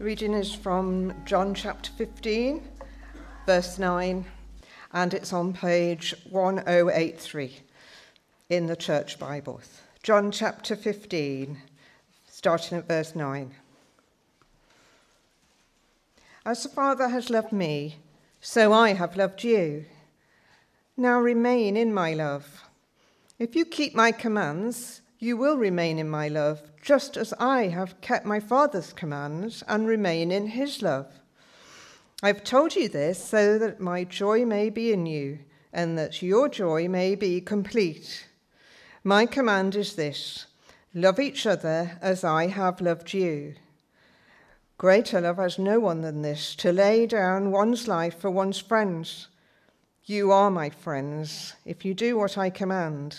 reading is from John chapter 15, verse 9, and it's on page 1083 in the Church Bible. John chapter 15, starting at verse 9. As the Father has loved me, so I have loved you. Now remain in my love. If you keep my commands, you will remain in my love, just as I have kept my Father's commands and remain in his love. I've told you this so that my joy may be in you and that your joy may be complete. My command is this love each other as I have loved you. Greater love has no one than this to lay down one's life for one's friends. You are my friends if you do what I command.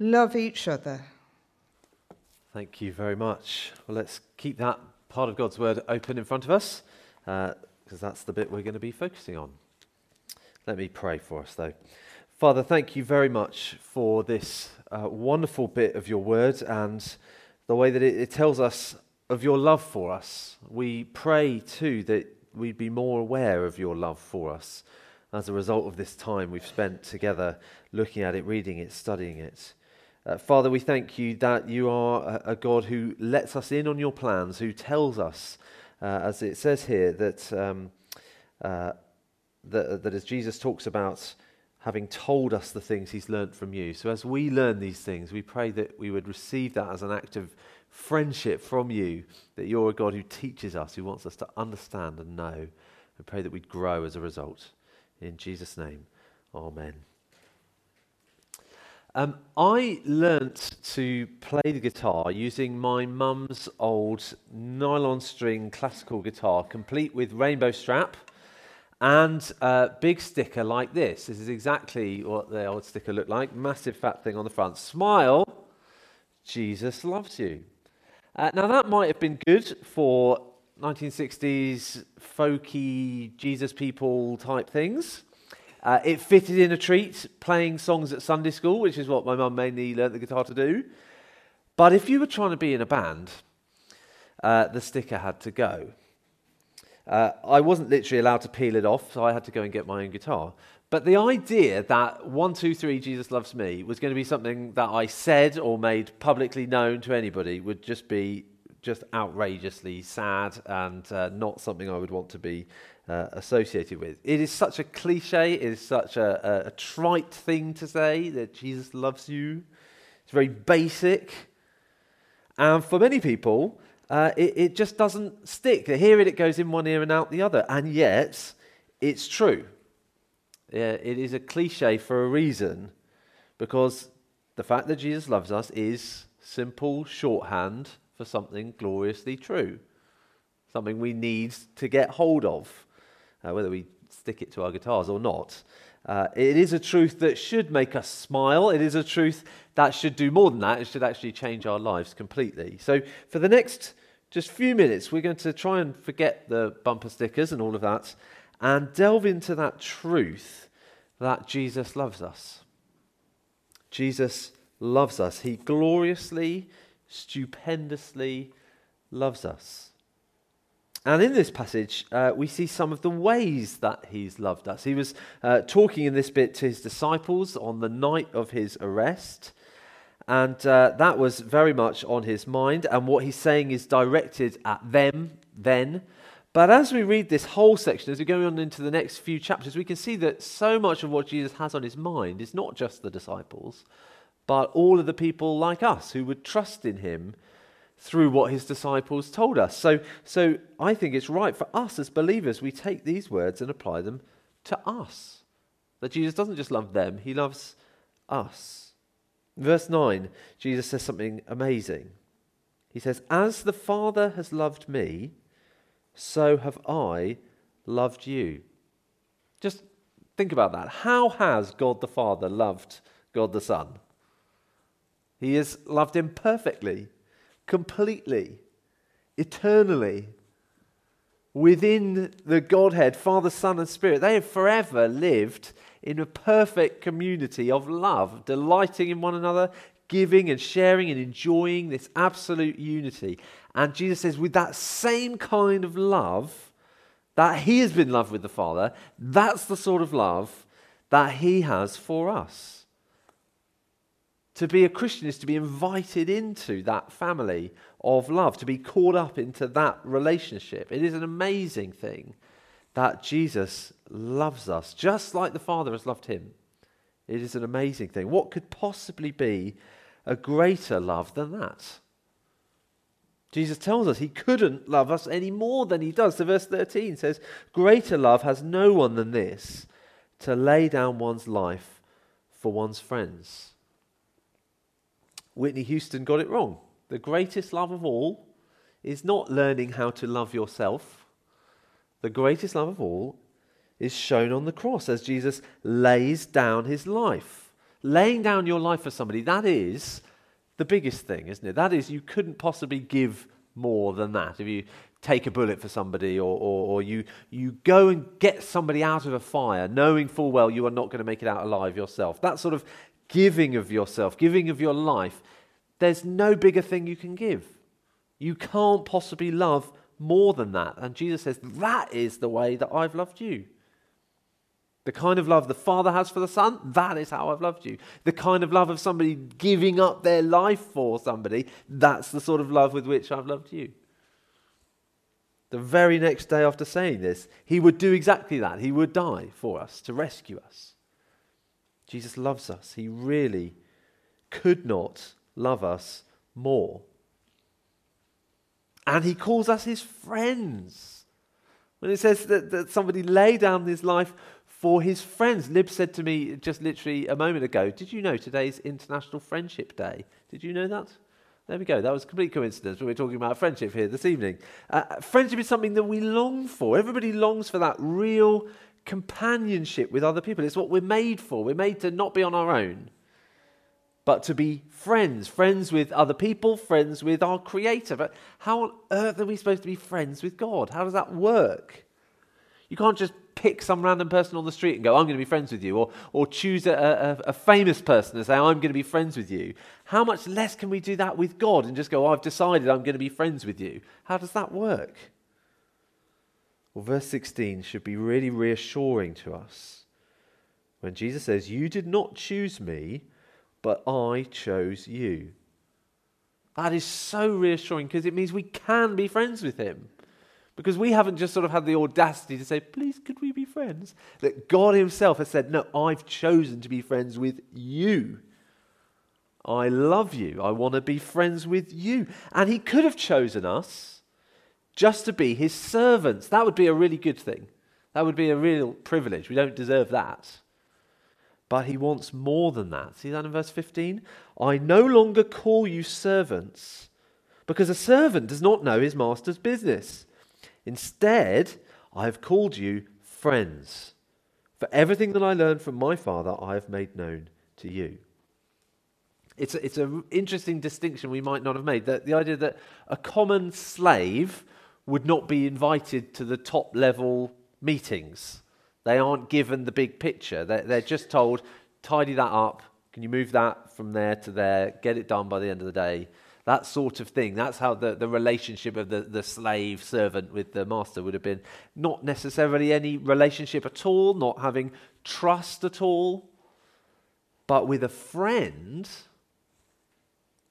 love each other. Thank you very much. Well, let's keep that part of God's word open in front of us, because uh, that's the bit we're going to be focusing on. Let me pray for us, though. Father, thank you very much for this uh, wonderful bit of your word and the way that it, it tells us of your love for us. We pray, too, that we'd be more aware of your love for us as a result of this time we've spent together looking at it, reading it, studying it. Uh, Father, we thank you that you are a, a, God who lets us in on your plans, who tells us, uh, as it says here, that, um, uh, that, that as Jesus talks about having told us the things he's learnt from you. So as we learn these things, we pray that we would receive that as an act of friendship from you, that you're a God who teaches us, who wants us to understand and know. We pray that we'd grow as a result. In Jesus' name, amen. Um, I learnt to play the guitar using my mum's old nylon string classical guitar, complete with rainbow strap and a big sticker like this. This is exactly what the old sticker looked like. Massive fat thing on the front. Smile, Jesus loves you. Uh, now, that might have been good for 1960s folky Jesus people type things. Uh, it fitted in a treat, playing songs at Sunday school, which is what my mum mainly learnt the guitar to do. But if you were trying to be in a band, uh, the sticker had to go. Uh, I wasn't literally allowed to peel it off, so I had to go and get my own guitar. But the idea that 123 Jesus Loves Me was going to be something that I said or made publicly known to anybody would just be just outrageously sad and uh, not something I would want to be uh, associated with. It is such a cliche, it is such a, a, a trite thing to say that Jesus loves you. It's very basic. And for many people, uh, it, it just doesn't stick. They hear it, it goes in one ear and out the other. And yet, it's true. Yeah, it is a cliche for a reason because the fact that Jesus loves us is simple shorthand for something gloriously true, something we need to get hold of uh, whether we stick it to our guitars or not. Uh, it is a truth that should make us smile. It is a truth that should do more than that. It should actually change our lives completely. So, for the next just few minutes, we're going to try and forget the bumper stickers and all of that and delve into that truth that Jesus loves us. Jesus loves us. He gloriously, stupendously loves us. And in this passage, uh, we see some of the ways that he's loved us. He was uh, talking in this bit to his disciples on the night of his arrest, and uh, that was very much on his mind. And what he's saying is directed at them then. But as we read this whole section, as we go on into the next few chapters, we can see that so much of what Jesus has on his mind is not just the disciples, but all of the people like us who would trust in him through what his disciples told us. So, so I think it's right for us as believers, we take these words and apply them to us. That Jesus doesn't just love them, he loves us. Verse 9, Jesus says something amazing. He says, As the Father has loved me, so have I loved you. Just think about that. How has God the Father loved God the Son? He has loved him perfectly, completely, eternally. Within the Godhead, Father, Son, and Spirit, they have forever lived in a perfect community of love, delighting in one another, giving and sharing and enjoying this absolute unity. And Jesus says, with that same kind of love that He has been loved with the Father, that's the sort of love that He has for us. To be a Christian is to be invited into that family of love, to be caught up into that relationship. It is an amazing thing that Jesus loves us just like the Father has loved him. It is an amazing thing. What could possibly be a greater love than that? Jesus tells us he couldn't love us any more than he does. So, verse 13 says, Greater love has no one than this, to lay down one's life for one's friends. Whitney Houston got it wrong. The greatest love of all is not learning how to love yourself. The greatest love of all is shown on the cross as Jesus lays down his life. Laying down your life for somebody, that is the biggest thing, isn't it? That is, you couldn't possibly give more than that. If you take a bullet for somebody or, or, or, you, you go and get somebody out of a fire knowing full well you are not going to make it out alive yourself. That sort of giving of yourself, giving of your life, there's no bigger thing you can give. You can't possibly love more than that. And Jesus says, That is the way that I've loved you. The kind of love the Father has for the Son, that is how I've loved you. The kind of love of somebody giving up their life for somebody, that's the sort of love with which I've loved you. The very next day after saying this, he would do exactly that. He would die for us to rescue us. Jesus loves us. He really could not love us more. And he calls us his friends. When it says that, that somebody lay down his life for his friends, Lib said to me just literally a moment ago, Did you know today's International Friendship Day? Did you know that? There we go. That was a complete coincidence, we're talking about friendship here this evening. Uh, friendship is something that we long for. Everybody longs for that real companionship with other people. It's what we're made for. We're made to not be on our own, but to be friends, friends with other people, friends with our Creator. But how on earth are we supposed to be friends with God? How does that work? You can't just pick some random person on the street and go, I'm going to be friends with you, or, or choose a, a, a famous person and say, I'm going to be friends with you. How much less can we do that with God and just go, I've decided I'm going to be friends with you? How does that work? Well, verse 16 should be really reassuring to us when Jesus says, You did not choose me, but I chose you. That is so reassuring because it means we can be friends with him. Because we haven't just sort of had the audacity to say, please, could we be friends? That God Himself has said, no, I've chosen to be friends with you. I love you. I want to be friends with you. And He could have chosen us just to be his servants. That would be a really good thing. That would be a real privilege. We don't deserve that. But he wants more than that. See that in verse 15? I no longer call you servants, because a servant does not know his master's business. Instead, I have called you friends. For everything that I learned from my father, I have made known to you. It's, a, it's an interesting distinction we might not have made. That the idea that a common slave would not be invited to the top level meetings. They aren't given the big picture. They're, they're just told, tidy that up. Can you move that from there to there? Get it done by the end of the day. That sort of thing. That's how the, the relationship of the, the slave servant with the master would have been. Not necessarily any relationship at all, not having trust at all. But with a friend,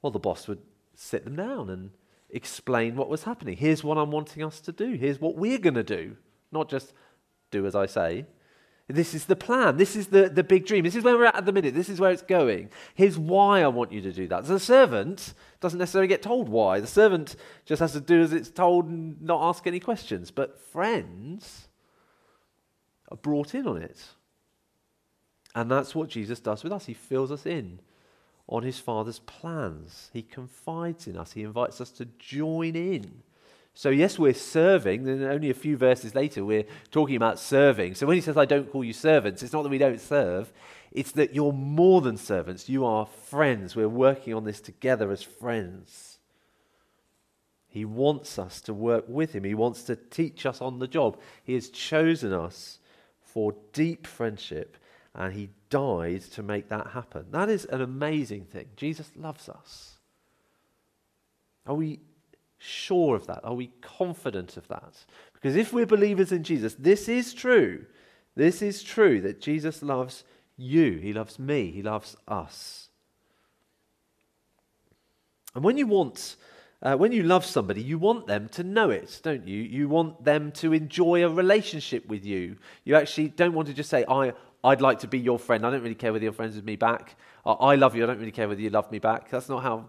well, the boss would sit them down and explain what was happening. Here's what I'm wanting us to do. Here's what we're going to do. Not just do as I say. This is the plan. This is the, the big dream. This is where we're at at the minute. This is where it's going. Here's why I want you to do that. The servant doesn't necessarily get told why. The servant just has to do as it's told and not ask any questions. But friends are brought in on it. And that's what Jesus does with us. He fills us in on his Father's plans. He confides in us, he invites us to join in. So, yes, we're serving. Then, only a few verses later, we're talking about serving. So, when he says, I don't call you servants, it's not that we don't serve, it's that you're more than servants. You are friends. We're working on this together as friends. He wants us to work with him, he wants to teach us on the job. He has chosen us for deep friendship, and he died to make that happen. That is an amazing thing. Jesus loves us. Are we sure of that? Are we confident of that? Because if we're believers in Jesus, this is true. This is true that Jesus loves you, He loves me, He loves us. And when you want uh, when you love somebody, you want them to know it, don't you? You want them to enjoy a relationship with you. You actually don't want to just say, I, I'd like to be your friend. I don't really care whether you're friends with me back. I love you. I don't really care whether you love me back. That's not how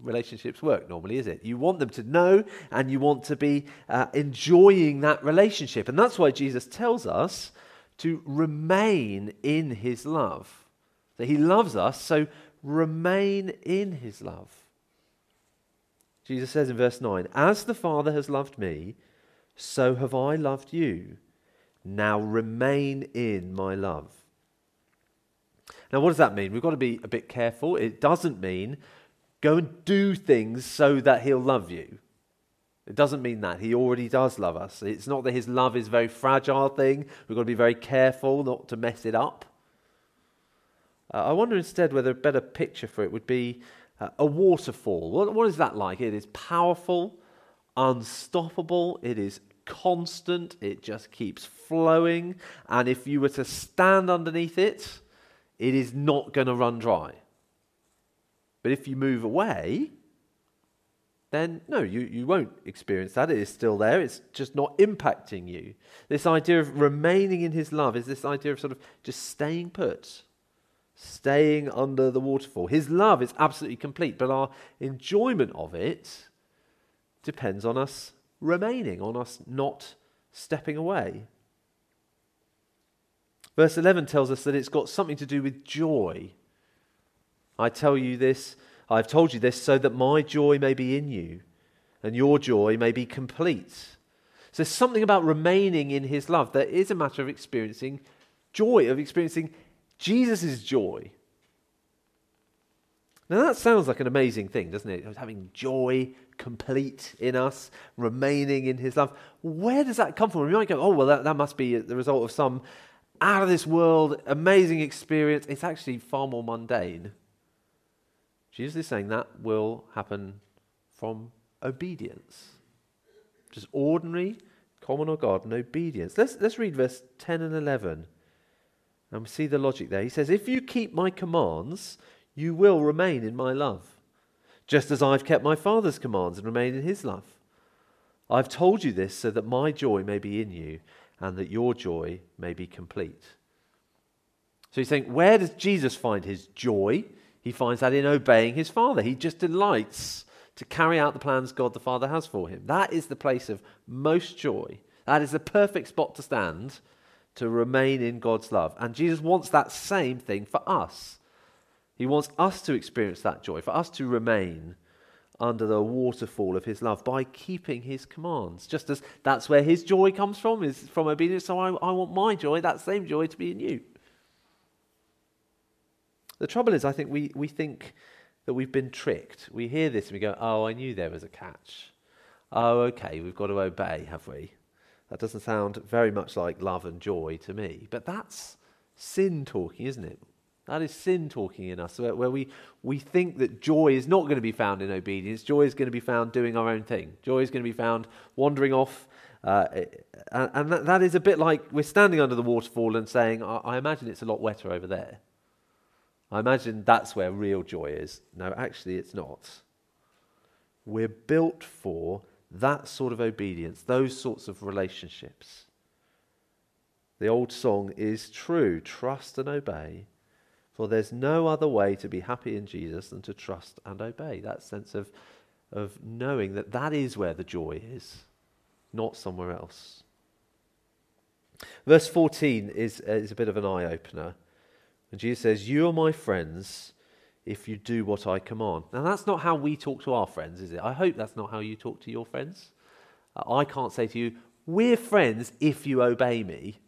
relationships work normally, is it? You want them to know and you want to be uh, enjoying that relationship. And that's why Jesus tells us to remain in his love. That he loves us, so remain in his love. Jesus says in verse 9, As the Father has loved me, so have I loved you. Now remain in my love. Now, what does that mean? We've got to be a bit careful. It doesn't mean go and do things so that he'll love you. It doesn't mean that. He already does love us. It's not that his love is a very fragile thing. We've got to be very careful not to mess it up. Uh, I wonder instead whether a better picture for it would be uh, a waterfall. What, what is that like? It is powerful, unstoppable, it is constant, it just keeps flowing. And if you were to stand underneath it, it is not going to run dry. But if you move away, then no, you, you won't experience that. It is still there. It's just not impacting you. This idea of remaining in his love is this idea of sort of just staying put staying under the waterfall. His love is absolutely complete, but our enjoyment of it depends on us remaining, on us not stepping away. Verse 11 tells us that it's got something to do with joy. I tell you this, I've told you this so that my joy may be in you and your joy may be complete. So something about remaining in his love that is a matter of experiencing joy, of experiencing Jesus' joy. Now that sounds like an amazing thing, doesn't it? Having joy complete in us, remaining in his love. Where does that come from? You might go, oh, well, that, that must be the result of some out of this world amazing experience. It's actually far more mundane. Jesus is saying that will happen from obedience. Just ordinary, common or and obedience. Let's, let's read verse 10 and 11. And see the logic there. He says, If you keep my commands, you will remain in my love, just as I've kept my Father's commands and remain in his love. I've told you this so that my joy may be in you and that your joy may be complete. So you think, where does Jesus find his joy? He finds that in obeying his Father. He just delights to carry out the plans God the Father has for him. That is the place of most joy. That is the perfect spot to stand to remain in God's love. And Jesus wants that same thing for us. He wants us to experience that joy, for us to remain under the waterfall of his love by keeping his commands. Just as that's where his joy comes from, is from obedience. So I, I want my joy, that same joy, to be in you. The trouble is, I think we, we think that we've been tricked. We hear this and we go, oh, I knew there was a catch. Oh, okay, we've got to obey, have we? That doesn't sound very much like love and joy to me. But that's sin talking, isn't it? That is sin talking in us, where, we, we think that joy is not going to be found in obedience. Joy is going to be found doing our own thing. Joy is going to be found wandering off. Uh, and, that, that is a bit like we're standing under the waterfall and saying, I, I imagine it's a lot wetter over there. I imagine that's where real joy is. No, actually, it's not. We're built for that sort of obedience, those sorts of relationships. The old song is true trust and obey, for there's no other way to be happy in Jesus than to trust and obey. That sense of, of knowing that that is where the joy is, not somewhere else. Verse 14 is, is a bit of an eye opener. And Jesus says, You are my friends if you do what I command. Now, that's not how we talk to our friends, is it? I hope that's not how you talk to your friends. Uh, I can't say to you, We're friends if you obey me.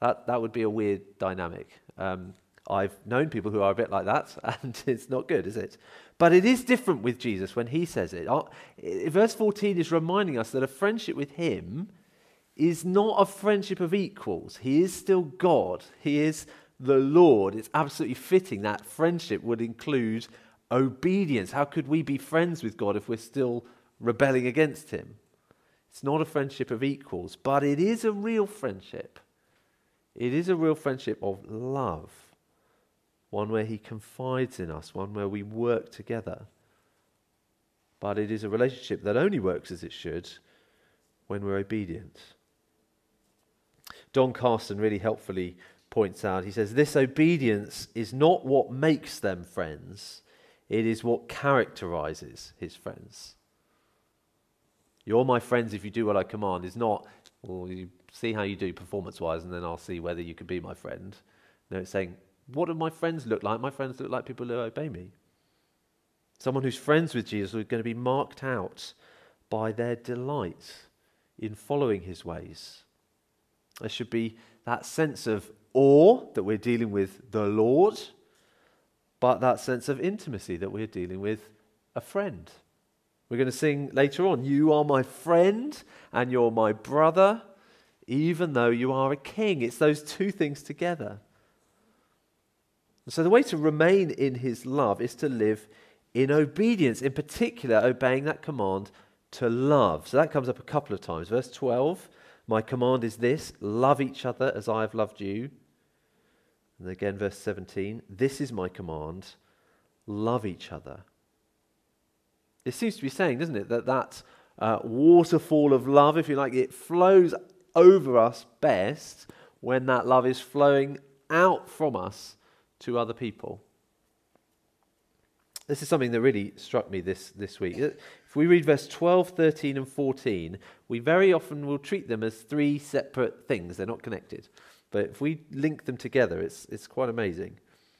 That, that would be a weird dynamic. Um, I've known people who are a bit like that, and it's not good, is it? But it is different with Jesus when he says it. Uh, verse 14 is reminding us that a friendship with him is not a friendship of equals. He is still God, he is the Lord. It's absolutely fitting that friendship would include obedience. How could we be friends with God if we're still rebelling against him? It's not a friendship of equals, but it is a real friendship. It is a real friendship of love, one where He confides in us, one where we work together. But it is a relationship that only works as it should when we're obedient. Don Carson really helpfully points out he says, This obedience is not what makes them friends, it is what characterizes his friends. You're my friends if you do what I command is not, well, you see how you do performance wise, and then I'll see whether you can be my friend. No, it's saying, what do my friends look like? My friends look like people who obey me. Someone who's friends with Jesus is going to be marked out by their delight in following his ways. There should be that sense of awe that we're dealing with the Lord, but that sense of intimacy that we're dealing with a friend. We're going to sing later on, You are my friend and you're my brother even though you are a king. It's those two things together. So, the way to remain in his love is to live in obedience, in particular, obeying that command to love. So, that comes up a couple of times. Verse 12 My command is this love each other as I have loved you. And again, verse 17 This is my command love each other. It seems to be saying, doesn't it, that that uh, waterfall of love, if you like, it flows over us best when that love is flowing out from us to other people. This is something that really struck me this, this week. Uh, if we read verse 12, 13, and 14, we very often will treat them as three separate things. They're not connected. But if we link them together, it's, it's quite amazing.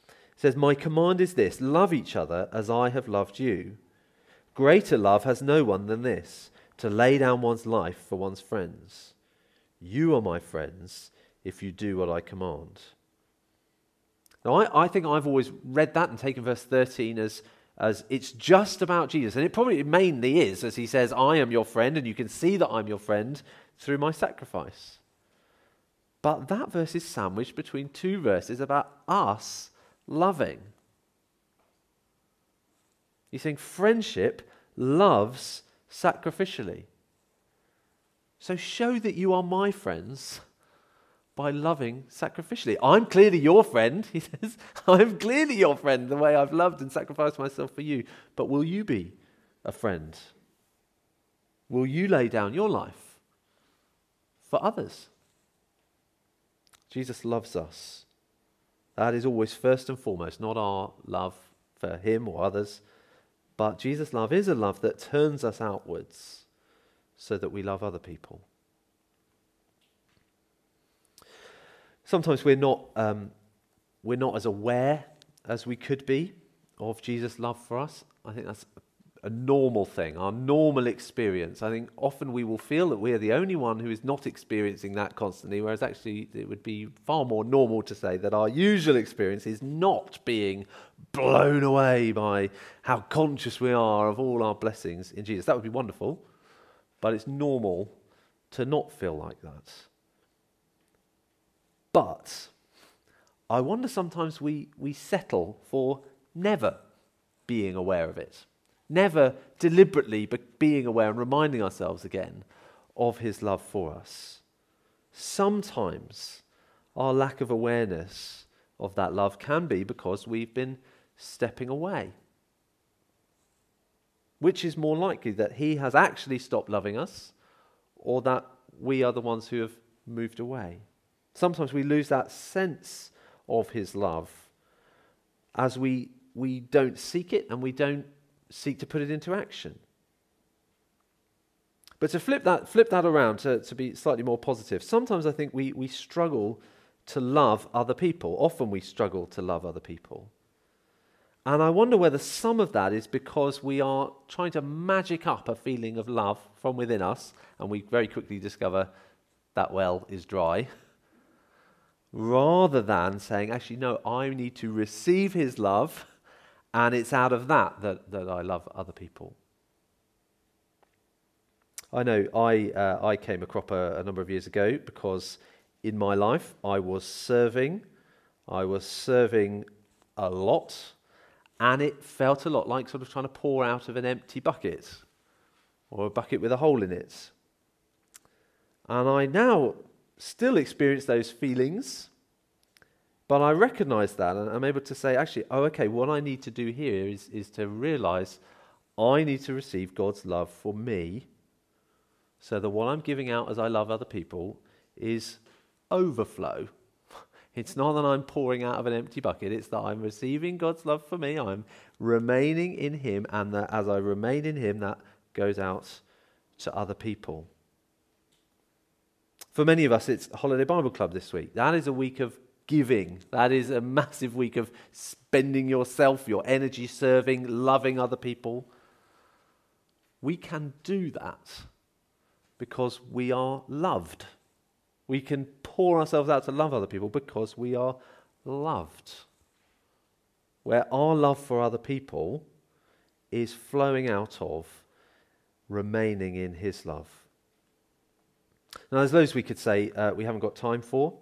It says, My command is this love each other as I have loved you. Greater love has no one than this to lay down one's life for one's friends. You are my friends if you do what I command. Now, I, I think I've always read that and taken verse 13 as, as it's just about Jesus. And it probably mainly is, as he says, I am your friend, and you can see that I'm your friend through my sacrifice. But that verse is sandwiched between two verses about us loving. He's saying friendship loves sacrificially. So show that you are my friends by loving sacrificially. I'm clearly your friend, he says. I'm clearly your friend the way I've loved and sacrificed myself for you. But will you be a friend? Will you lay down your life for others? Jesus loves us. That is always first and foremost, not our love for him or others, but Jesus' love is a love that turns us outwards so that we love other people. Sometimes we're not, um, we're not as aware as we could be of Jesus' love for us. I think that's a normal thing, our normal experience. I think often we will feel that we are the only one who is not experiencing that constantly, whereas actually it would be far more normal to say that our usual experience is not being blown away by how conscious we are of all our blessings in Jesus. That would be wonderful. But it's normal to not feel like that. But I wonder sometimes we, we settle for never being aware of it, never deliberately being aware and reminding ourselves again of his love for us. Sometimes our lack of awareness of that love can be because we've been stepping away which is more likely that he has actually stopped loving us or that we are the ones who have moved away? Sometimes we lose that sense of his love as we, we don't seek it and we don't seek to put it into action. But to flip that, flip that around to, to be slightly more positive, sometimes I think we, we struggle to love other people. Often we struggle to love other people. And I wonder whether some of that is because we are trying to magic up a feeling of love from within us, and we very quickly discover that well is dry, rather than saying, actually, no, I need to receive his love, and it's out of that that, that I love other people. I know I, uh, I came a cropper a number of years ago because in my life I was serving. I was serving a lot, and it felt a lot like sort of trying to pour out of an empty bucket or a bucket with a hole in it. And I now still experience those feelings, but I recognize that and I'm able to say, actually, oh, okay, what I need to do here is, is to realize I need to receive God's love for me so that what I'm giving out as I love other people is overflow. It's not that I'm pouring out of an empty bucket, it's that I'm receiving God's love for me, I'm remaining in Him, and that as I remain in Him, that goes out to other people. For many of us, it's Holiday Bible Club this week. That is a week of giving. That is a massive week of spending yourself, your energy serving, loving other people. We can do that because we are loved. We can pour ourselves out to love other people because we are loved. Where our love for other people is flowing out of remaining in His love. Now, there's those we could say uh, we haven't got time for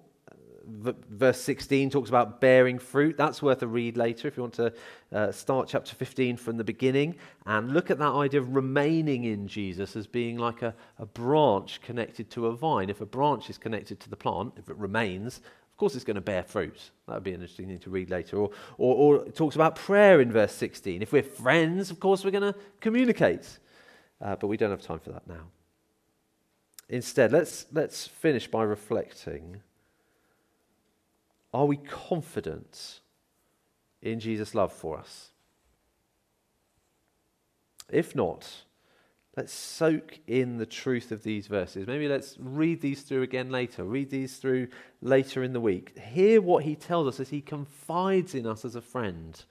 verse 16 talks about bearing fruit. That's worth a read later if you want to uh, start chapter 15 from the beginning and look at that idea of remaining in Jesus as being like a, a branch connected to a vine. If a branch is connected to the plant, if it remains, of course it's going to bear fruit. That would be an interesting thing to read later. Or, or, or it talks about prayer in verse 16. If we're friends, of course we're going to communicate. Uh, but we don't have time for that now. Instead, let's, let's finish by reflecting are we confident in Jesus' love for us? If not, let's soak in the truth of these verses. Maybe let's read these through again later, read these through later in the week. Hear what he tells us as he confides in us as a friend,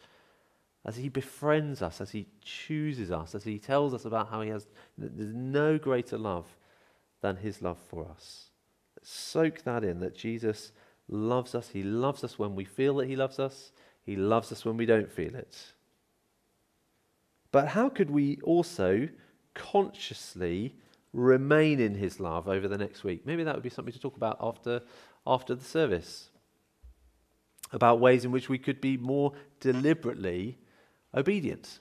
as he befriends us, as he chooses us, as he tells us about how he has there's no greater love than his love for us. Soak that in that Jesus loves us. He loves us when we feel that He loves us, He loves us when we don't feel it. But how could we also consciously remain in His love over the next week? Maybe that would be something to talk about after, after the service. About ways in which we could be more deliberately obedient.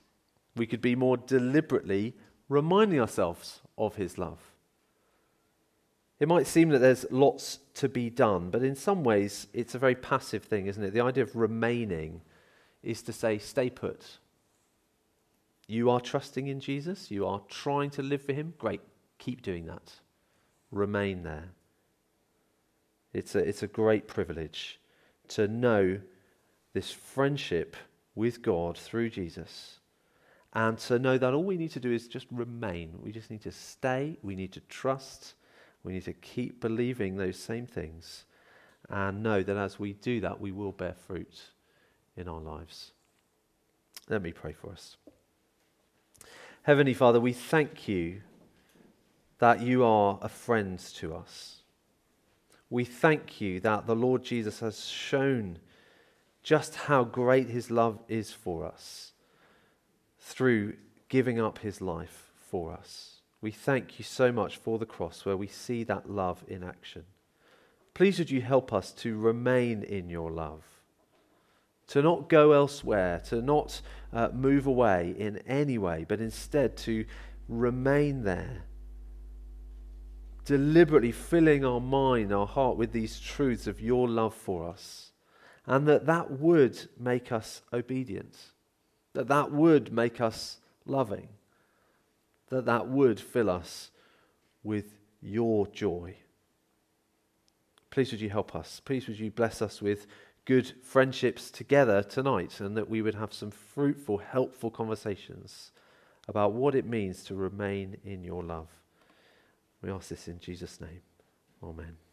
We could be more deliberately reminding ourselves of His love. It might seem that there's lots to be done, but in some ways it's a very passive thing, isn't it? The idea of remaining is to say, stay put. You are trusting in Jesus, you are trying to live for Him. Great, keep doing that. Remain there. It's a, it's a great privilege to know this friendship with God through Jesus and to know that all we need to do is just remain. We just need to stay, we need to trust we need to keep believing those same things and know that as we do that, we will bear fruit in our lives. Let me pray for us. Heavenly Father, we thank you that you are a friend to us. We thank you that the Lord Jesus has shown just how great his love is for us through giving up his life for us. We thank you so much for the cross where we see that love in action. Please would you help us to remain in your love, to not go elsewhere, to not uh, move away in any way, but instead to remain there, deliberately filling our mind, our heart with these truths of your love for us, and that that would make us obedient, that that would make us loving that that would fill us with your joy. Please would you help us? Please would you bless us with good friendships together tonight and that we would have some fruitful, helpful conversations about what it means to remain in your love. We ask this in Jesus' name. Amen.